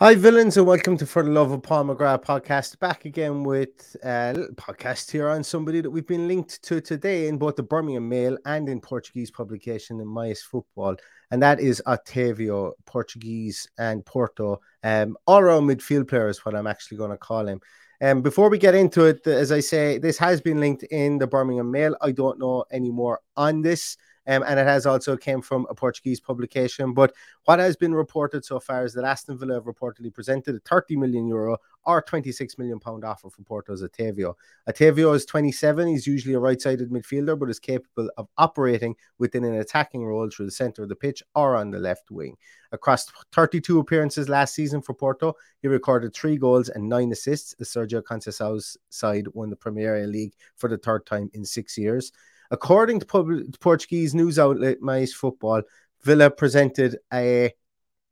Hi, villains, and welcome to For the Love of Paul McGrath podcast. Back again with a little podcast here on somebody that we've been linked to today in both the Birmingham Mail and in Portuguese publication in Mais Football, and that is Otavio, Portuguese and Porto, um, all around midfield player is what I'm actually going to call him. Um, before we get into it, as I say, this has been linked in the Birmingham Mail. I don't know any more on this. Um, and it has also came from a Portuguese publication. But what has been reported so far is that Aston Villa have reportedly presented a 30 million euro or 26 million pound offer for Porto's Otavio. Otavio is 27. He's usually a right-sided midfielder, but is capable of operating within an attacking role through the centre of the pitch or on the left wing. Across 32 appearances last season for Porto, he recorded three goals and nine assists as Sergio Conceição's side won the Premier League for the third time in six years. According to pub- Portuguese news outlet Mais Football, Villa presented a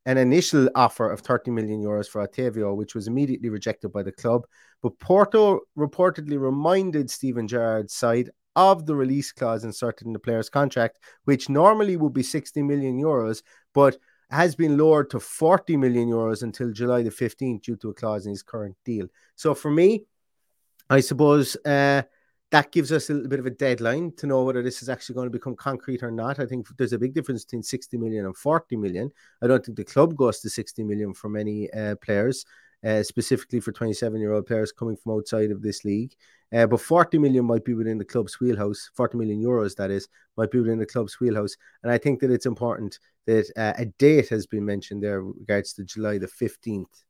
an initial offer of 30 million euros for Otavio, which was immediately rejected by the club. But Porto reportedly reminded Steven Gerrard's side of the release clause inserted in the player's contract, which normally would be 60 million euros, but has been lowered to 40 million euros until July the 15th due to a clause in his current deal. So for me, I suppose uh, that gives us a little bit of a deadline to know whether this is actually going to become concrete or not. I think there's a big difference between 60 million and 40 million. I don't think the club goes to 60 million for many uh, players, uh, specifically for 27 year old players coming from outside of this league. Uh, but 40 million might be within the club's wheelhouse, 40 million euros, that is, might be within the club's wheelhouse. And I think that it's important that uh, a date has been mentioned there regards to July the 15th.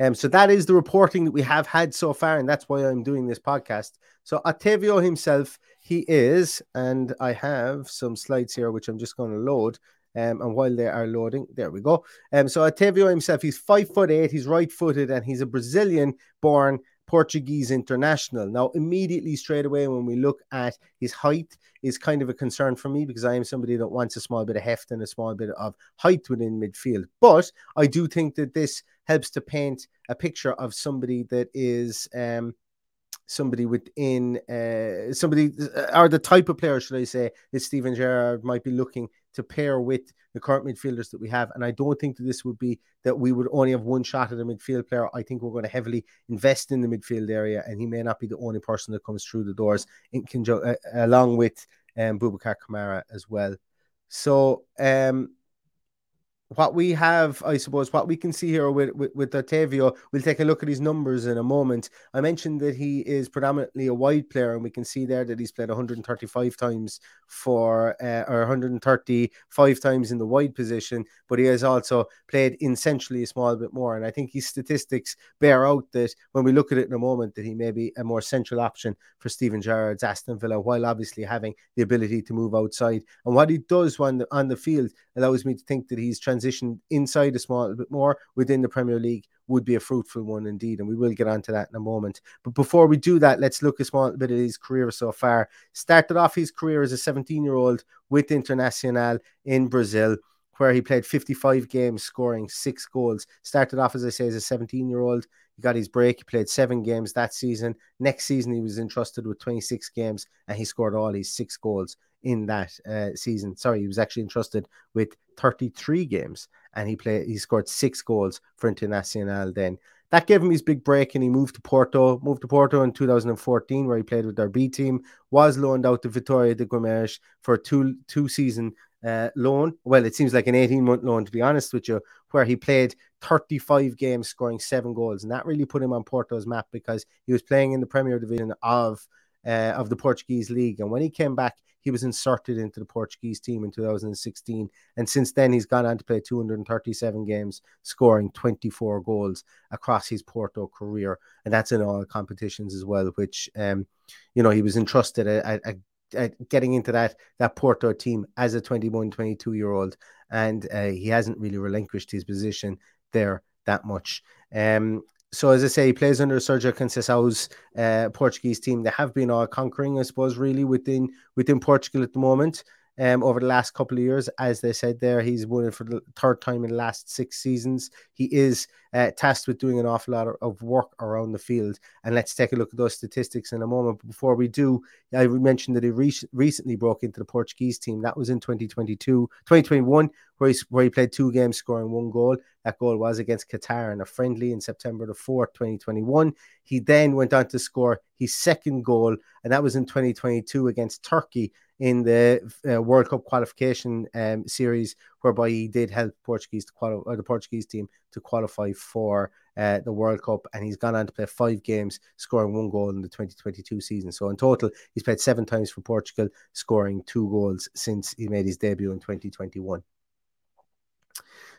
Um, so that is the reporting that we have had so far, and that's why I'm doing this podcast. So Otavio himself, he is, and I have some slides here which I'm just going to load. Um, and while they are loading, there we go. Um, so Otavio himself, he's five foot eight, he's right footed, and he's a Brazilian born Portuguese international. Now, immediately straight away, when we look at his height, is kind of a concern for me because I am somebody that wants a small bit of heft and a small bit of height within midfield. But I do think that this helps to paint a picture of somebody that is um, somebody within uh, somebody or the type of player, should I say, that Steven Gerrard might be looking to pair with the current midfielders that we have. And I don't think that this would be that we would only have one shot at a midfield player. I think we're going to heavily invest in the midfield area, and he may not be the only person that comes through the doors in conjun- uh, along with um, Boubacar Kamara as well. So um, what we have, I suppose, what we can see here with, with, with we'll take a look at his numbers in a moment. I mentioned that he is predominantly a wide player, and we can see there that he's played 135 times for, uh, or 135 times in the wide position, but he has also played in centrally a small bit more. And I think his statistics bear out that when we look at it in a moment, that he may be a more central option for Steven Gerrard's Aston Villa, while obviously having the ability to move outside. And what he does on the, on the field allows me to think that he's trans transition inside a small bit more within the Premier League would be a fruitful one indeed. And we will get onto that in a moment. But before we do that, let's look a small bit at his career so far. Started off his career as a 17 year old with Internacional in Brazil. Where he played 55 games, scoring six goals. Started off, as I say, as a 17 year old. He got his break. He played seven games that season. Next season, he was entrusted with 26 games and he scored all his six goals in that uh, season. Sorry, he was actually entrusted with 33 games and he played he scored six goals for Internacional then. That gave him his big break and he moved to Porto, moved to Porto in 2014 where he played with their B team, was loaned out to Vitória de Guimarães for two two season uh, loan. Well, it seems like an 18 month loan, to be honest with you, where he played 35 games, scoring seven goals. And that really put him on Porto's map because he was playing in the Premier Division of uh, of the Portuguese league. And when he came back, he was inserted into the Portuguese team in 2016. And since then, he's gone on to play 237 games, scoring 24 goals across his Porto career. And that's in all competitions as well, which, um, you know, he was entrusted at, at, at getting into that that Porto team as a 21, 22 year old. And uh, he hasn't really relinquished his position there that much. Um, so as I say, he plays under Sergio Conceição's uh, Portuguese team. They have been all conquering, I suppose, really within within Portugal at the moment. Um, over the last couple of years, as they said there, he's won it for the third time in the last six seasons. He is uh, tasked with doing an awful lot of work around the field. And let's take a look at those statistics in a moment. But before we do, I mentioned that he re- recently broke into the Portuguese team. That was in 2022, 2021, where he, where he played two games, scoring one goal. That goal was against Qatar in a friendly in September the 4th, 2021. He then went on to score his second goal, and that was in 2022 against Turkey in the uh, World Cup qualification um, series, whereby he did help Portuguese to qualify the Portuguese team to qualify for uh, the World Cup, and he's gone on to play five games, scoring one goal in the 2022 season. So in total, he's played seven times for Portugal, scoring two goals since he made his debut in 2021.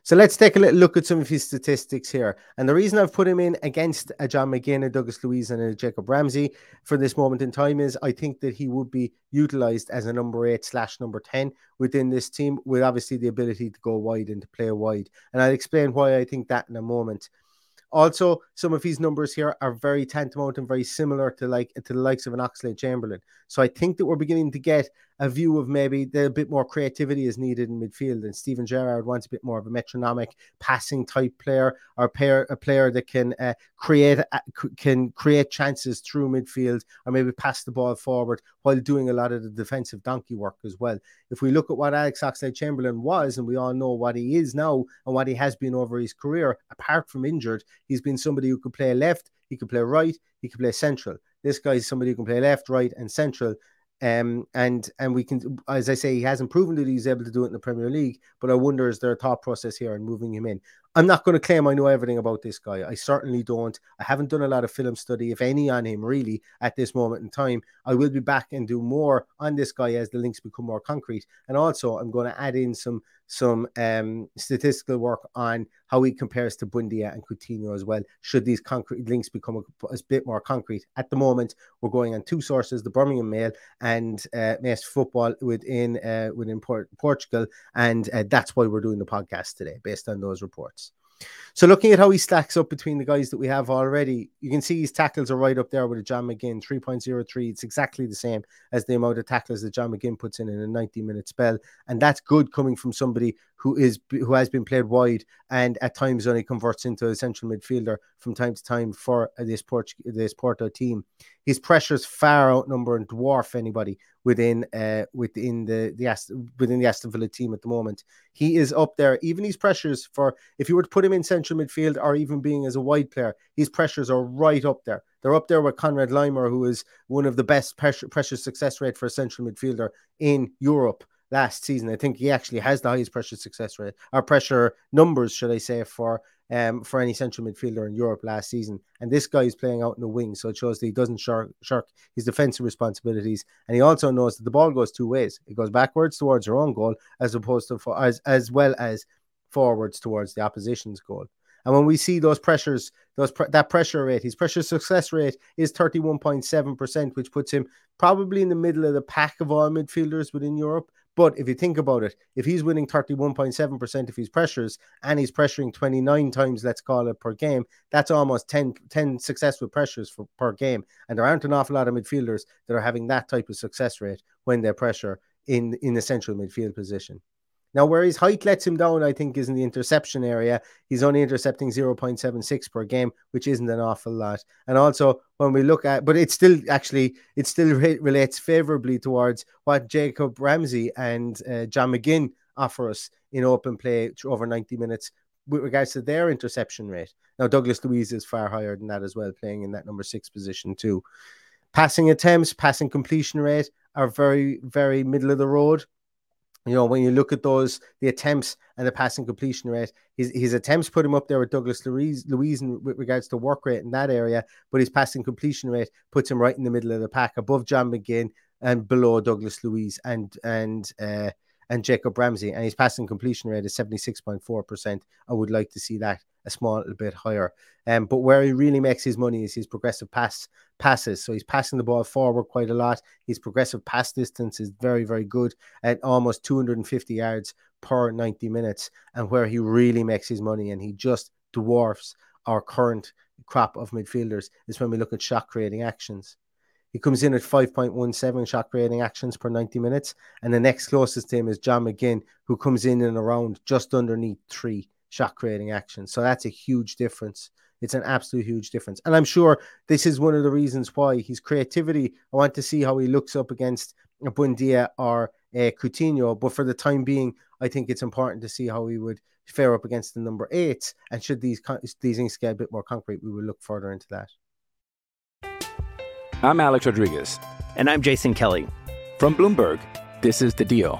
So let's take a little look at some of his statistics here. And the reason I've put him in against a John McGinn, a Douglas Luiz, and a Jacob Ramsey for this moment in time is I think that he would be utilized as a number eight slash number 10 within this team, with obviously the ability to go wide and to play wide. And I'll explain why I think that in a moment. Also, some of his numbers here are very tantamount and very similar to like to the likes of an Oxlade Chamberlain. So I think that we're beginning to get a view of maybe a bit more creativity is needed in midfield. And Steven Gerrard wants a bit more of a metronomic passing type player or pair, a player that can uh, create uh, can create chances through midfield or maybe pass the ball forward while doing a lot of the defensive donkey work as well. If we look at what Alex Oxlade Chamberlain was, and we all know what he is now and what he has been over his career, apart from injured, he's been somebody who could play left, he could play right, he could play central. This guy is somebody who can play left, right, and central. Um, and and we can, as I say, he hasn't proven that he's able to do it in the Premier League. But I wonder is there a thought process here in moving him in? I'm not going to claim I know everything about this guy. I certainly don't. I haven't done a lot of film study, if any, on him really at this moment in time. I will be back and do more on this guy as the links become more concrete. And also, I'm going to add in some some um, statistical work on how he compares to Buendia and Coutinho as well. Should these concrete links become a, a, bit more concrete? At the moment, we're going on two sources: the Birmingham Mail and uh, Mais Football within uh, within Port- Portugal, and uh, that's why we're doing the podcast today, based on those reports. So looking at how he stacks up between the guys that we have already, you can see his tackles are right up there with a John McGinn, 3.03. It's exactly the same as the amount of tackles that John McGinn puts in in a 90 minute spell. And that's good coming from somebody who is who has been played wide and at times only converts into a central midfielder from time to time for this Port this Porto team. His pressures far outnumber and dwarf anybody within uh within the the Aston, within the Aston Villa team at the moment. He is up there. Even his pressures for if you were to put him in central midfield or even being as a wide player, his pressures are right up there. They're up there with Konrad Laimer, who is one of the best pressure, pressure success rate for a central midfielder in Europe last season. I think he actually has the highest pressure success rate or pressure numbers, should I say, for um, for any central midfielder in Europe last season. And this guy is playing out in the wing, so it shows that he doesn't shirk, shirk his defensive responsibilities. And he also knows that the ball goes two ways. It goes backwards towards your own goal, as opposed to for, as as well as forwards towards the opposition's goal. And when we see those pressures, those pr- that pressure rate, his pressure success rate is 31.7%, which puts him probably in the middle of the pack of all midfielders within Europe. But if you think about it, if he's winning 31.7% of his pressures and he's pressuring 29 times, let's call it per game, that's almost 10, 10 successful pressures for, per game. And there aren't an awful lot of midfielders that are having that type of success rate when they're pressure in, in the central midfield position. Now, where his height lets him down, I think, is in the interception area. He's only intercepting 0.76 per game, which isn't an awful lot. And also, when we look at, but it still actually, it still re- relates favorably towards what Jacob Ramsey and uh, John McGinn offer us in open play over 90 minutes with regards to their interception rate. Now, Douglas Luiz is far higher than that as well, playing in that number six position too. Passing attempts, passing completion rate are very, very middle of the road you know, when you look at those, the attempts and the passing completion rate, his, his attempts put him up there with Douglas Luiz, Luiz with regards to work rate in that area, but his passing completion rate puts him right in the middle of the pack, above John McGinn and below Douglas Luiz and and uh, and Jacob Ramsey, and his passing completion rate is 76.4%. I would like to see that a small little bit higher. Um, but where he really makes his money is his progressive pass passes. So he's passing the ball forward quite a lot. His progressive pass distance is very, very good at almost 250 yards per 90 minutes. And where he really makes his money and he just dwarfs our current crop of midfielders is when we look at shot creating actions. He comes in at 5.17 shot creating actions per 90 minutes. And the next closest to him is John McGinn, who comes in and around just underneath three shot creating action. So that's a huge difference. It's an absolute huge difference. And I'm sure this is one of the reasons why his creativity, I want to see how he looks up against Buendia or uh, Coutinho. But for the time being, I think it's important to see how he would fare up against the number eight. And should these, these things get a bit more concrete, we will look further into that. I'm Alex Rodriguez. And I'm Jason Kelly. From Bloomberg, this is The Deal.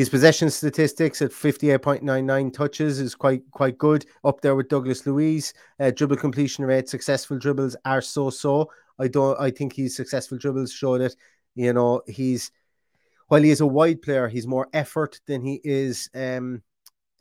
His possession statistics at 58.99 touches is quite quite good, up there with Douglas Luiz. Uh, dribble completion rate, successful dribbles are so so. I don't. I think his successful dribbles show that you know he's while he is a wide player, he's more effort than he is um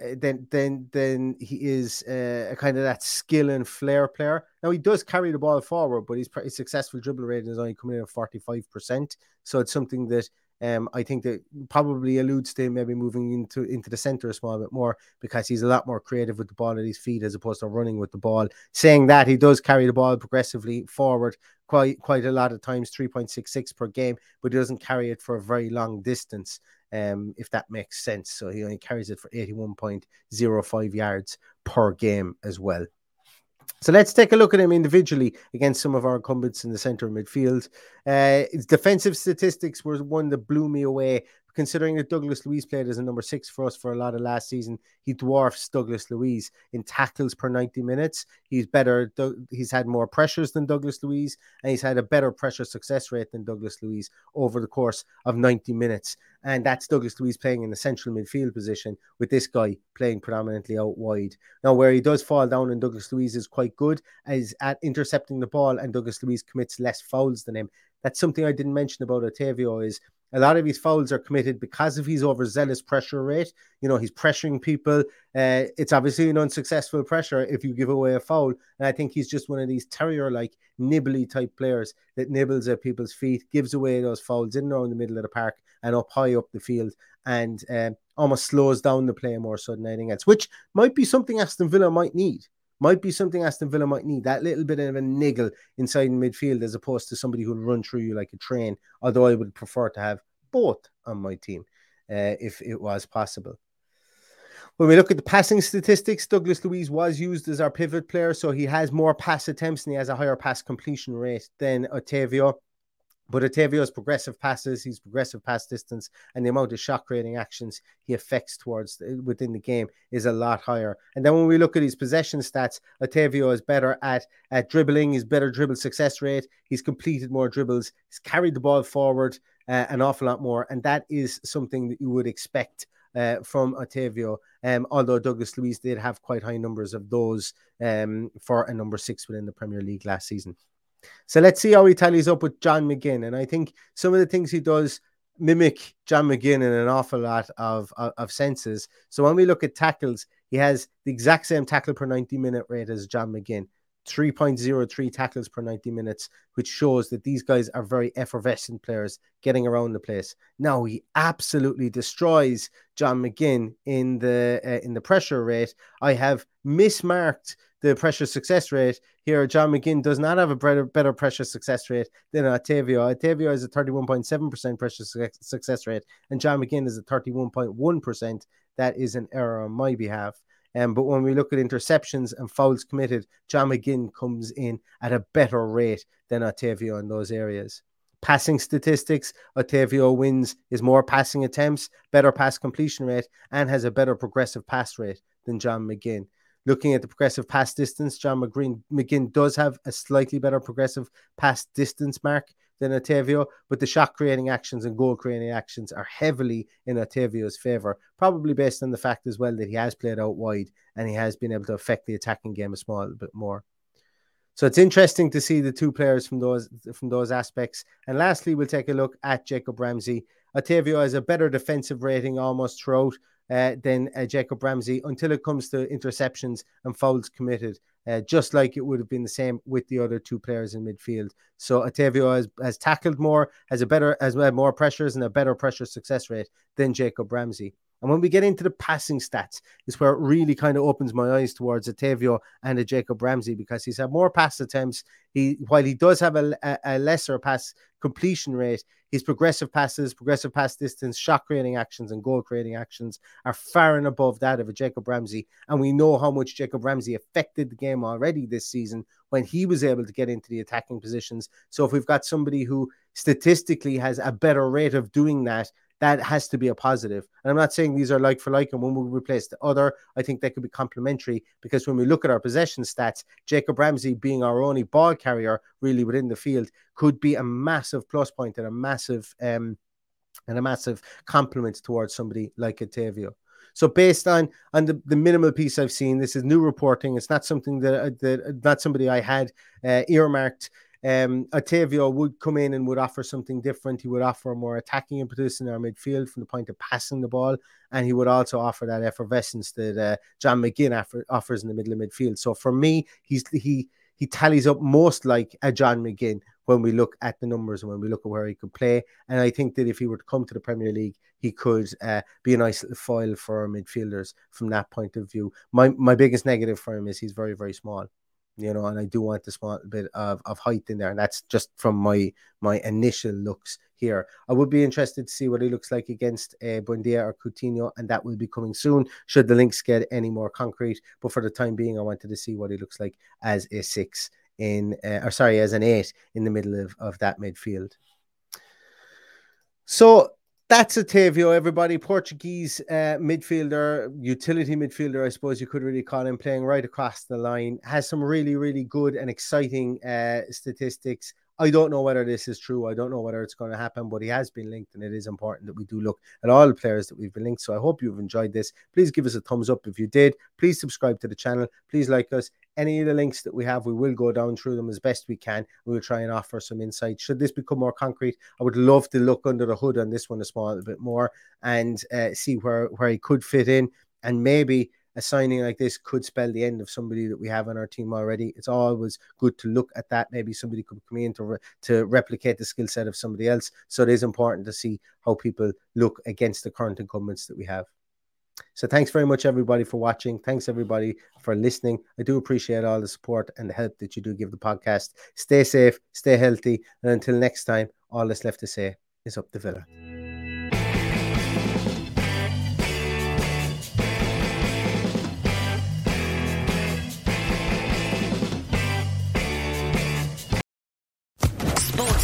uh, than than than he is uh, a kind of that skill and flair player. Now he does carry the ball forward, but his, his successful dribble rating is only coming in at forty five percent. So it's something that um, I think that probably alludes to him maybe moving into into the center a small bit more because he's a lot more creative with the ball at his feet as opposed to running with the ball. Saying that he does carry the ball progressively forward quite quite a lot of times, three point six six per game, but he doesn't carry it for a very long distance. Um, if that makes sense, so he only carries it for eighty one point zero five yards per game as well. So let's take a look at him individually against some of our incumbents in the centre midfield. Uh, his defensive statistics were one that blew me away considering that Douglas Luiz played as a number six for us for a lot of last season, he dwarfs Douglas Luiz in tackles per 90 minutes. He's better, he's had more pressures than Douglas Luiz, and he's had a better pressure success rate than Douglas Luiz over the course of 90 minutes. And that's Douglas Luiz playing in the central midfield position with this guy playing predominantly out wide. Now, where he does fall down and Douglas Luiz is quite good is at intercepting the ball, and Douglas Luiz commits less fouls than him. That's something I didn't mention about Otavio is A lot of his fouls are committed because of his overzealous pressure rate. You know, he's pressuring people. Uh, it's obviously an unsuccessful pressure if you give away a foul. And I think he's just one of these terrier like nibbly type players that nibbles at people's feet, gives away those fouls in around the middle of the park and up high up the field, and um, almost slows down the play more so than anything else, which might be something Aston Villa might need might be something Aston Villa might need that little bit of a niggle inside in midfield as opposed to somebody who'll run through you like a train. Although I would prefer to have both on my team uh, if it was possible. When we look at the passing statistics, Douglas Luiz was used as our pivot player, so he has more pass attempts and he has a higher pass completion rate than Otavio. But Otavio's progressive passes, his progressive pass distance, and the amount of shot creating actions he affects towards within the game is a lot higher. And then when we look at his possession stats, Otavio is better at, at dribbling, he's better dribble success rate, he's completed more dribbles, he's carried the ball forward uh, an awful lot more. And that is something that you would expect uh, from Otavio. Um, although Douglas Luiz did have quite high numbers of those um, for a number six within the Premier League last season. So let's see how he tallies up with John McGinn. And I think some of the things he does mimic John McGinn in an awful lot of, of, of, senses. So when we look at tackles, he has the exact same tackle per 90 minute rate as John McGinn. 3.03 tackles per 90 minutes, which shows that these guys are very effervescent players getting around the place. Now he absolutely destroys John McGinn in the uh, in the pressure rate. I have mismarked the pressure success rate here. John McGinn does not have a better, better pressure success rate than Otavio. Otavio is a 31.7% pressure success rate, and John McGinn is a 31.1%. That is an error on my behalf. Um, but when we look at interceptions and fouls committed, John McGinn comes in at a better rate than Otavio in those areas. Passing statistics, Otavio wins is more passing attempts, better pass completion rate, and has a better progressive pass rate than John McGinn. Looking at the progressive pass distance, John McGinn does have a slightly better progressive pass distance mark than Otavio, but the shot creating actions and goal creating actions are heavily in Otavio's favour, probably based on the fact as well that he has played out wide and he has been able to affect the attacking game a small bit more. So it's interesting to see the two players from those from those aspects. And lastly, we'll take a look at Jacob Ramsey. Otavio has a better defensive rating almost throughout uh, than uh, Jacob Ramsey until it comes to interceptions and fouls committed uh, just like it would have been the same with the other two players in midfield. So Otavio has, has tackled more, has a better, has more pressures and a better pressure success rate than Jacob Ramsey. And when we get into the passing stats, is where it really kind of opens my eyes towards Otavio and a Jacob Ramsey because he's had more pass attempts. He while he does have a, a lesser pass completion rate, his progressive passes, progressive pass distance, shot creating actions, and goal creating actions are far and above that of a Jacob Ramsey. And we know how much Jacob Ramsey affected the game already this season when he was able to get into the attacking positions. So if we've got somebody who statistically has a better rate of doing that that has to be a positive. And I'm not saying these are like for like, and when we replace the other, I think they could be complementary because when we look at our possession stats, Jacob Ramsey being our only ball carrier really within the field could be a massive plus point and a massive um and a massive compliment towards somebody like Otavio. So based on on the, the minimal piece I've seen, this is new reporting. It's not something that that not somebody I had uh, earmarked um, Otavio would come in and would offer something different. He would offer more attacking impetus in our midfield from the point of passing the ball, and he would also offer that effervescence that uh, John McGinn offer, offers in the middle of midfield. So for me, he's he he tallies up most like a John McGinn when we look at the numbers and when we look at where he could play. And I think that if he were to come to the Premier League, he could uh, be a nice little foil for midfielders from that point of view. My my biggest negative for him is he's very very small you know, and I do want a small bit of, of height in there, and that's just from my my initial looks here. I would be interested to see what he looks like against uh, Buendia or Coutinho, and that will be coming soon. Should the links get any more concrete, but for the time being, I wanted to see what he looks like as a six in, uh, or sorry, as an eight in the middle of, of that midfield. So that's Otavio, everybody. Portuguese uh, midfielder, utility midfielder, I suppose you could really call him, playing right across the line. Has some really, really good and exciting uh, statistics. I don't know whether this is true. I don't know whether it's going to happen, but he has been linked, and it is important that we do look at all the players that we've been linked. So I hope you've enjoyed this. Please give us a thumbs up if you did. Please subscribe to the channel. Please like us. Any of the links that we have, we will go down through them as best we can. We will try and offer some insight. Should this become more concrete, I would love to look under the hood on this one a small bit more and uh, see where where he could fit in, and maybe a signing like this could spell the end of somebody that we have on our team already. It's always good to look at that. Maybe somebody could come in to, re- to replicate the skill set of somebody else. So it is important to see how people look against the current incumbents that we have. So thanks very much, everybody, for watching. Thanks, everybody, for listening. I do appreciate all the support and the help that you do give the podcast. Stay safe, stay healthy, and until next time, all that's left to say is up the villa.